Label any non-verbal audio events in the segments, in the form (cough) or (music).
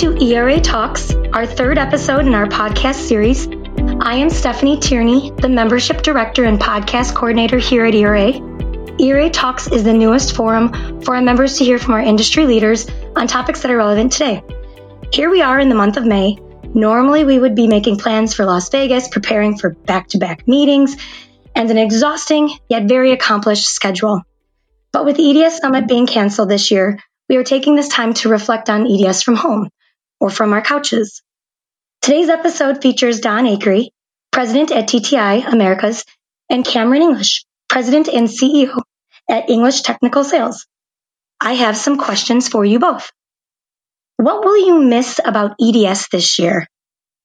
to ERA Talks, our third episode in our podcast series. I am Stephanie Tierney, the Membership Director and Podcast Coordinator here at ERA. ERA Talks is the newest forum for our members to hear from our industry leaders on topics that are relevant today. Here we are in the month of May. Normally, we would be making plans for Las Vegas, preparing for back to back meetings, and an exhausting yet very accomplished schedule. But with EDS Summit being canceled this year, we are taking this time to reflect on EDS from home or from our couches. Today's episode features Don Akery, President at TTI Americas, and Cameron English, President and CEO at English Technical Sales. I have some questions for you both. What will you miss about EDS this year?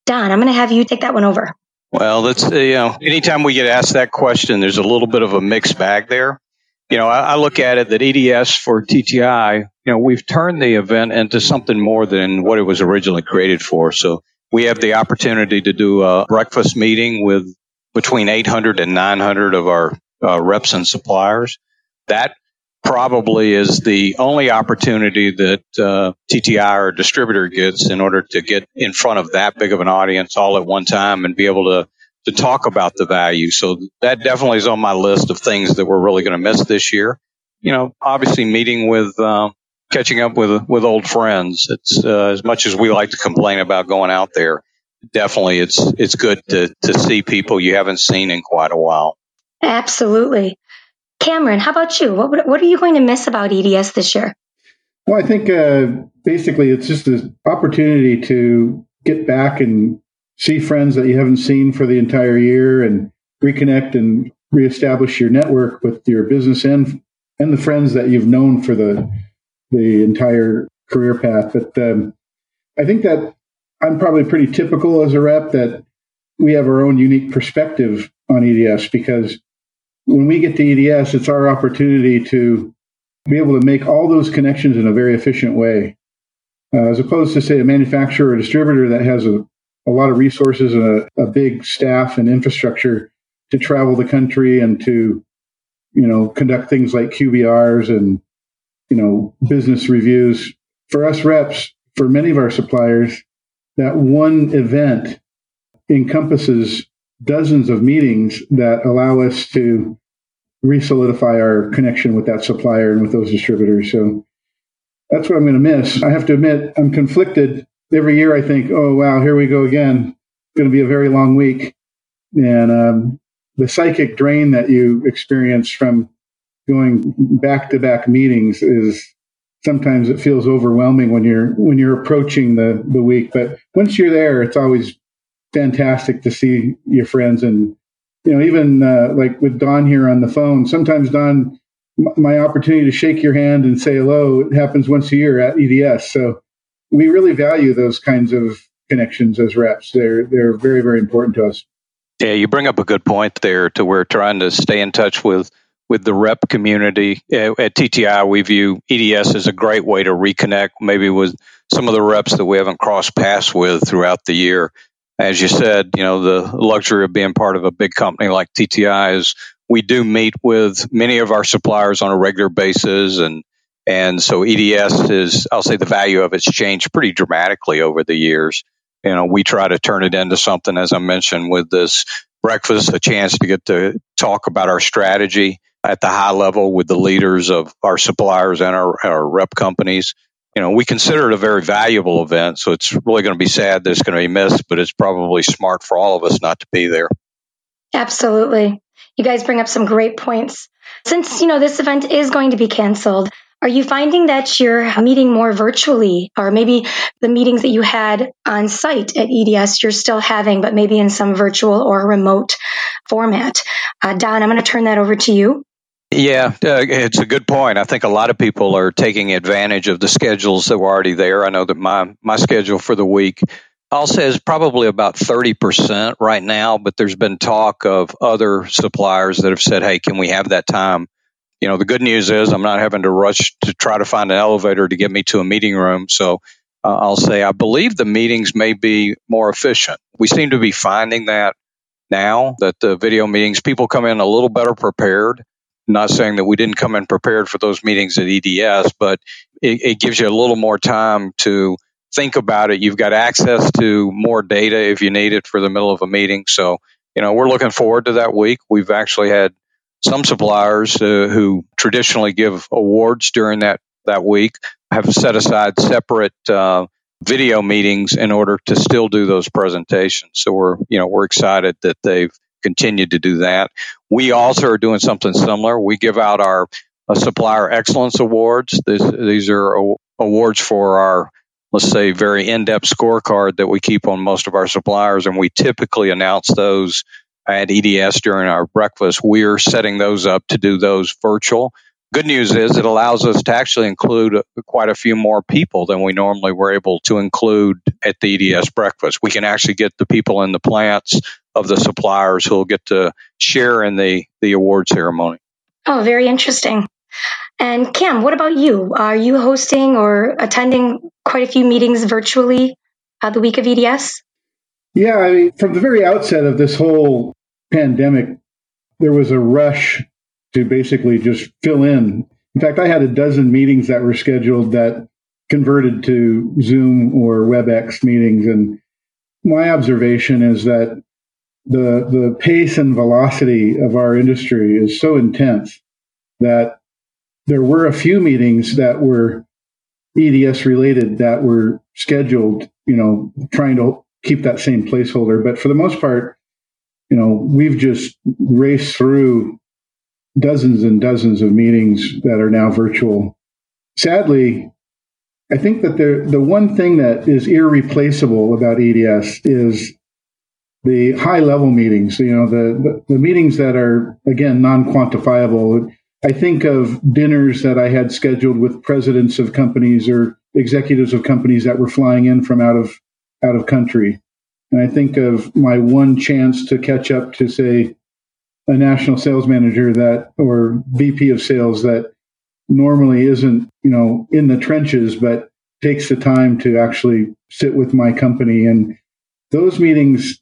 Don, I'm going to have you take that one over. Well, that's, uh, you know, anytime we get asked that question, there's a little bit of a mixed bag there. You know, I, I look at it that EDS for TTI, you know, we've turned the event into something more than what it was originally created for. So we have the opportunity to do a breakfast meeting with between 800 and 900 of our uh, reps and suppliers. That probably is the only opportunity that uh, TTI or distributor gets in order to get in front of that big of an audience all at one time and be able to to talk about the value. So that definitely is on my list of things that we're really going to miss this year. You know, obviously meeting with, uh, catching up with with old friends. It's uh, as much as we like to complain about going out there. Definitely, it's it's good to to see people you haven't seen in quite a while. Absolutely. Cameron, how about you? What, what are you going to miss about EDS this year? Well, I think uh, basically it's just an opportunity to get back and see friends that you haven't seen for the entire year and reconnect and reestablish your network with your business and and the friends that you've known for the the entire career path. But um, I think that I'm probably pretty typical as a rep that we have our own unique perspective on EDS because when we get to EDS, it's our opportunity to be able to make all those connections in a very efficient way, uh, as opposed to say a manufacturer or distributor that has a, a lot of resources and a, a big staff and infrastructure to travel the country and to you know conduct things like QBRs and you know business reviews. For us reps, for many of our suppliers, that one event encompasses dozens of meetings that allow us to resolidify our connection with that supplier and with those distributors. So that's what I'm going to miss. I have to admit, I'm conflicted. Every year I think, oh, wow, here we go again. It's going to be a very long week. And um, the psychic drain that you experience from going back to back meetings is sometimes it feels overwhelming when you're when you're approaching the the week but once you're there it's always fantastic to see your friends and you know even uh, like with don here on the phone sometimes don my opportunity to shake your hand and say hello it happens once a year at eds so we really value those kinds of connections as reps. They're they're very very important to us. Yeah you bring up a good point there to we're trying to stay in touch with with the rep community. At TTI, we view EDS as a great way to reconnect, maybe with some of the reps that we haven't crossed paths with throughout the year. As you said, you know, the luxury of being part of a big company like TTI is we do meet with many of our suppliers on a regular basis and and so EDS is I'll say the value of it's changed pretty dramatically over the years. You know, we try to turn it into something as I mentioned with this breakfast, a chance to get to talk about our strategy at the high level with the leaders of our suppliers and our, our rep companies you know, we consider it a very valuable event. So it's really going to be sad that it's going to be missed, but it's probably smart for all of us not to be there. Absolutely. You guys bring up some great points. Since, you know, this event is going to be canceled, are you finding that you're meeting more virtually or maybe the meetings that you had on site at EDS you're still having, but maybe in some virtual or remote format? Uh, Don, I'm going to turn that over to you. Yeah, uh, it's a good point. I think a lot of people are taking advantage of the schedules that were already there. I know that my my schedule for the week say is probably about 30% right now, but there's been talk of other suppliers that have said, "Hey, can we have that time?" You know, the good news is I'm not having to rush to try to find an elevator to get me to a meeting room. So uh, I'll say I believe the meetings may be more efficient. We seem to be finding that now that the video meetings people come in a little better prepared not saying that we didn't come in prepared for those meetings at EDS, but it, it gives you a little more time to think about it. You've got access to more data if you need it for the middle of a meeting. So, you know, we're looking forward to that week. We've actually had some suppliers uh, who traditionally give awards during that, that week have set aside separate uh, video meetings in order to still do those presentations. So we're, you know, we're excited that they've continued to do that. We also are doing something similar. We give out our uh, supplier excellence awards. This, these are awards for our let's say very in-depth scorecard that we keep on most of our suppliers and we typically announce those at EDS during our breakfast. We're setting those up to do those virtual. Good news is it allows us to actually include quite a few more people than we normally were able to include at the EDS breakfast. We can actually get the people in the plants of the suppliers who will get to share in the, the award ceremony. Oh, very interesting. And Cam, what about you? Are you hosting or attending quite a few meetings virtually uh, the week of EDS? Yeah, I mean, from the very outset of this whole pandemic, there was a rush to basically just fill in. In fact, I had a dozen meetings that were scheduled that converted to Zoom or WebEx meetings. And my observation is that the, the pace and velocity of our industry is so intense that there were a few meetings that were EDS related that were scheduled, you know, trying to keep that same placeholder. But for the most part, you know, we've just raced through dozens and dozens of meetings that are now virtual. Sadly, I think that the the one thing that is irreplaceable about EDS is the high level meetings. You know, the, the, the meetings that are again non quantifiable. I think of dinners that I had scheduled with presidents of companies or executives of companies that were flying in from out of out of country. And I think of my one chance to catch up to say a national sales manager that or VP of sales that normally isn't, you know, in the trenches but takes the time to actually sit with my company and those meetings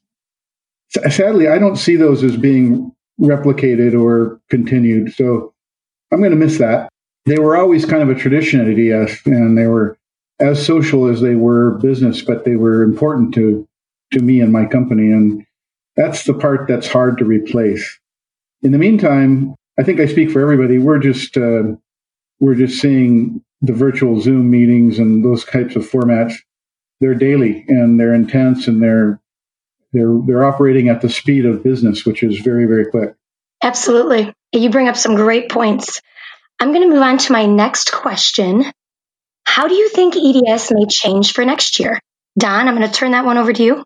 sadly I don't see those as being replicated or continued. So I'm going to miss that. They were always kind of a tradition at EDS, and they were as social as they were business, but they were important to to me and my company, and that's the part that's hard to replace. In the meantime, I think I speak for everybody. We're just uh, we're just seeing the virtual Zoom meetings and those types of formats. They're daily and they're intense and they're they're they're operating at the speed of business, which is very very quick. Absolutely. You bring up some great points. I'm going to move on to my next question. How do you think EDS may change for next year? Don, I'm going to turn that one over to you.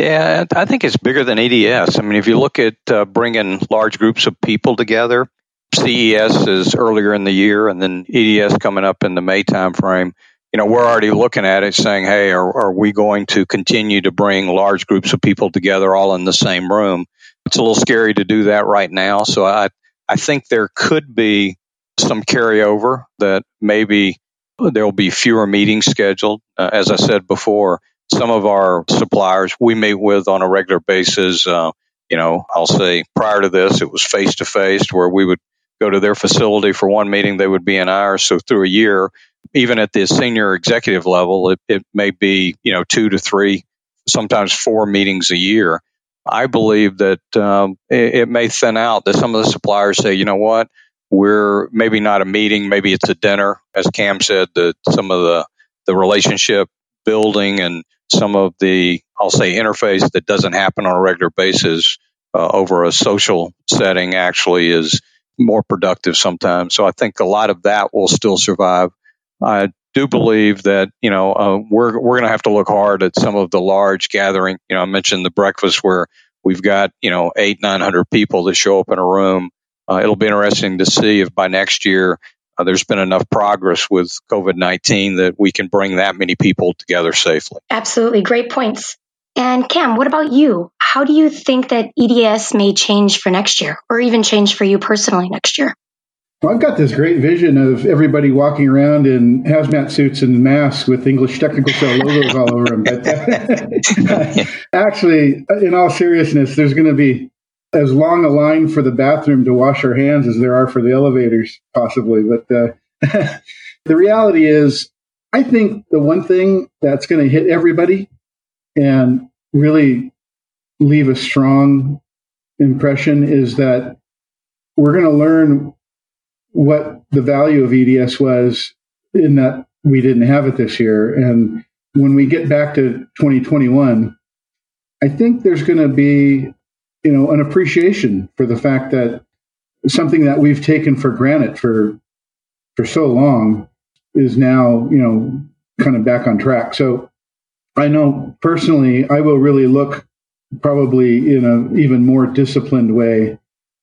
Yeah, I think it's bigger than EDS. I mean, if you look at uh, bringing large groups of people together, CES is earlier in the year, and then EDS coming up in the May timeframe. You know, we're already looking at it, saying, "Hey, are, are we going to continue to bring large groups of people together all in the same room?" It's a little scary to do that right now. So I, I think there could be some carryover that maybe there will be fewer meetings scheduled. Uh, as I said before, some of our suppliers we meet with on a regular basis. Uh, you know, I'll say prior to this, it was face to face where we would go to their facility for one meeting, they would be in ours. So through a year, even at the senior executive level, it, it may be, you know, two to three, sometimes four meetings a year. I believe that um, it, it, may thin out. That some of the suppliers say, you know what, we're maybe not a meeting, maybe it's a dinner. As Cam said, that some of the the relationship building and some of the I'll say interface that doesn't happen on a regular basis uh, over a social setting actually is more productive sometimes. So I think a lot of that will still survive. I do believe that you know uh, we're we're going to have to look hard at some of the large gathering. You know, I mentioned the breakfast where we've got you know eight nine hundred people that show up in a room. Uh, it'll be interesting to see if by next year uh, there's been enough progress with COVID nineteen that we can bring that many people together safely. Absolutely, great points. And Cam, what about you? How do you think that EDS may change for next year, or even change for you personally next year? Well, I've got this great vision of everybody walking around in hazmat suits and masks with English Technical Sales logos all over them. But (laughs) actually, in all seriousness, there's going to be as long a line for the bathroom to wash our hands as there are for the elevators, possibly. But uh, (laughs) the reality is, I think the one thing that's going to hit everybody and really leave a strong impression is that we're going to learn what the value of EDS was in that we didn't have it this year. And when we get back to 2021, I think there's going to be, you know, an appreciation for the fact that something that we've taken for granted for for so long is now, you know, kind of back on track. So I know personally, I will really look probably in an even more disciplined way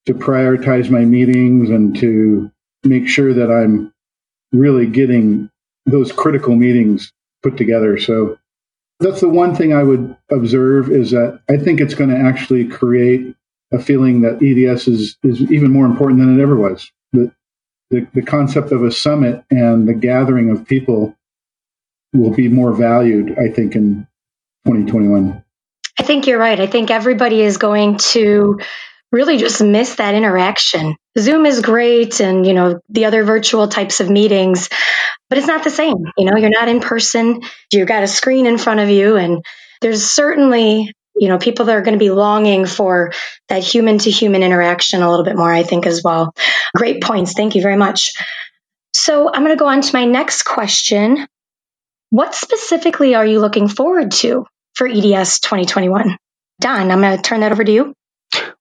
to prioritize my meetings and to make sure that I'm really getting those critical meetings put together. So that's the one thing I would observe is that I think it's going to actually create a feeling that EDS is, is even more important than it ever was. The, the, the concept of a summit and the gathering of people will be more valued, I think, in 2021. I think you're right. I think everybody is going to really just miss that interaction. Zoom is great and, you know, the other virtual types of meetings, but it's not the same. You know, you're not in person. You've got a screen in front of you and there's certainly, you know, people that are going to be longing for that human to human interaction a little bit more, I think, as well. Great points. Thank you very much. So I'm going to go on to my next question. What specifically are you looking forward to for EDS 2021? Don, I'm going to turn that over to you.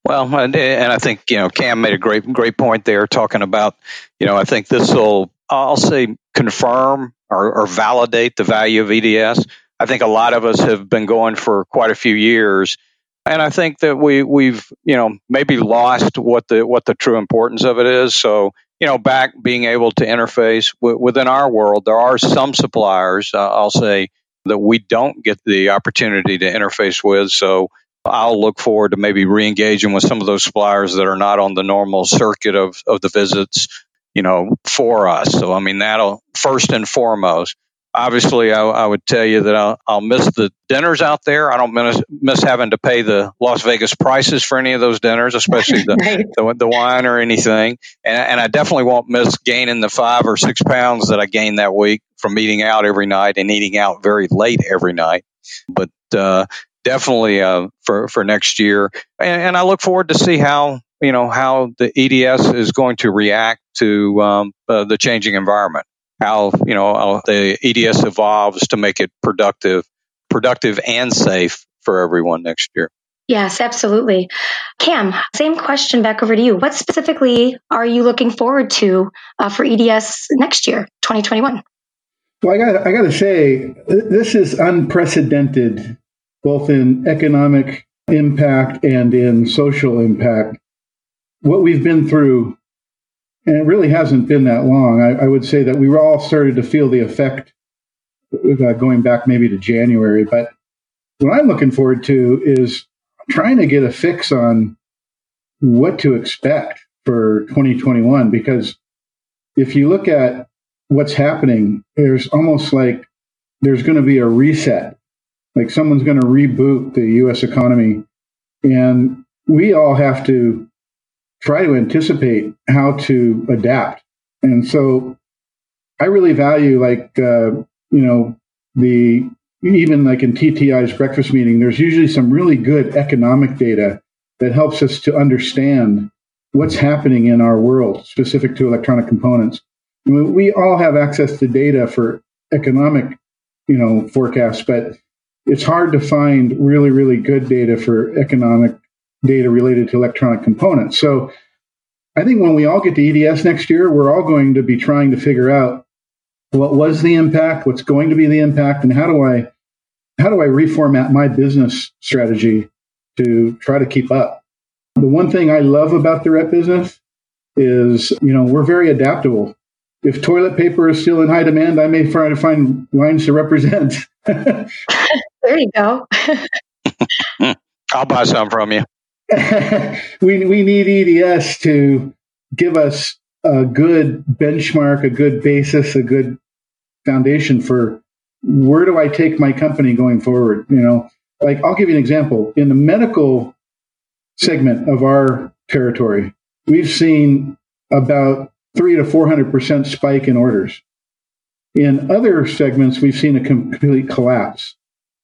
Well, and, I think you know Cam made a great great point there, talking about you know I think this will I'll say confirm or, or validate the value of EDS. I think a lot of us have been going for quite a few years, and I think that we we've you know maybe lost what the what the true importance of it is. So you know, back being able to interface w- within our world, there are some suppliers uh, I'll say that we don't get the opportunity to interface with. So I'll look forward to maybe re-engaging with some of those suppliers that are not on the normal circuit of, of the visits, you know, for us. So, I mean, that'll first and foremost. Obviously, I, I would tell you that I'll, I'll, miss the dinners out there. I don't miss, miss, having to pay the Las Vegas prices for any of those dinners, especially the, (laughs) right. the, the, wine or anything. And, and I definitely won't miss gaining the five or six pounds that I gained that week from eating out every night and eating out very late every night. But uh, definitely uh, for for next year. And, and, I look forward to see how you know how the EDS is going to react to um, uh, the changing environment. How you know how the EDS evolves to make it productive, productive and safe for everyone next year. Yes, absolutely. Cam, same question back over to you. What specifically are you looking forward to uh, for EDS next year, 2021? Well, I got I got to say, this is unprecedented both in economic impact and in social impact. What we've been through, and it really hasn't been that long, I, I would say that we all started to feel the effect uh, going back maybe to January. But what I'm looking forward to is trying to get a fix on what to expect for 2021 because if you look at what's happening, there's almost like there's going to be a reset like someone's going to reboot the US economy. And we all have to try to anticipate how to adapt. And so I really value, like, uh, you know, the even like in TTI's breakfast meeting, there's usually some really good economic data that helps us to understand what's happening in our world specific to electronic components. we all have access to data for economic, you know, forecasts, but it's hard to find really, really good data for economic data related to electronic components. So I think when we all get to EDS next year, we're all going to be trying to figure out what was the impact, what's going to be the impact, and how do I how do I reformat my business strategy to try to keep up. The one thing I love about the rep business is, you know, we're very adaptable. If toilet paper is still in high demand, I may try to find lines to represent. (laughs) There you go. (laughs) I'll buy some from you. (laughs) we we need EDS to give us a good benchmark, a good basis, a good foundation for where do I take my company going forward? You know, like I'll give you an example. In the medical segment of our territory, we've seen about three to four hundred percent spike in orders. In other segments, we've seen a complete collapse.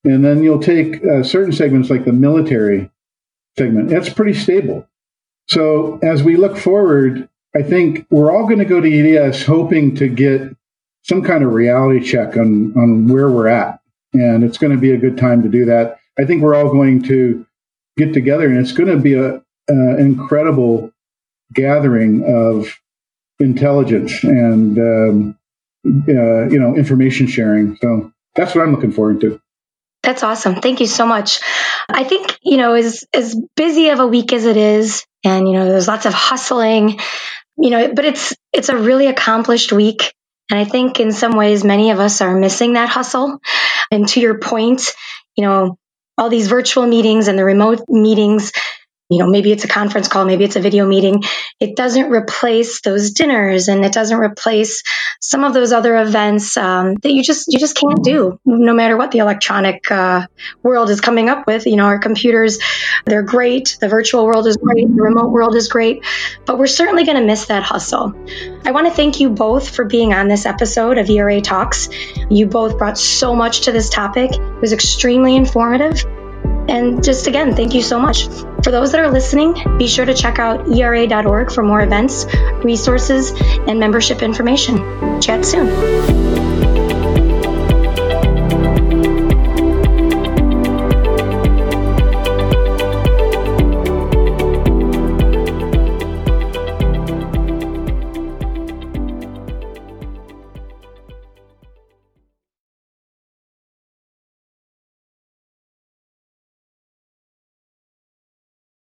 And then you'll take uh, certain segments like the military segment, that's pretty stable. So as we look forward, I think we're all going to go to EDS hoping to get some kind of reality check on, on where we're at. And it's going to be a good time to do that. I think we're all going to get together and it's going to be a, incredible gathering of intelligence and, um, uh, you know, information sharing. So that's what I'm looking forward to. That's awesome. Thank you so much. I think, you know, as, as busy of a week as it is, and, you know, there's lots of hustling, you know, but it's, it's a really accomplished week. And I think in some ways, many of us are missing that hustle. And to your point, you know, all these virtual meetings and the remote meetings you know, maybe it's a conference call, maybe it's a video meeting. It doesn't replace those dinners and it doesn't replace some of those other events um, that you just you just can't do, no matter what the electronic uh, world is coming up with. You know, our computers, they're great. The virtual world is great. The remote world is great, but we're certainly going to miss that hustle. I want to thank you both for being on this episode of ERA Talks. You both brought so much to this topic. It was extremely informative. And just again, thank you so much. For those that are listening, be sure to check out era.org for more events, resources, and membership information. Chat soon.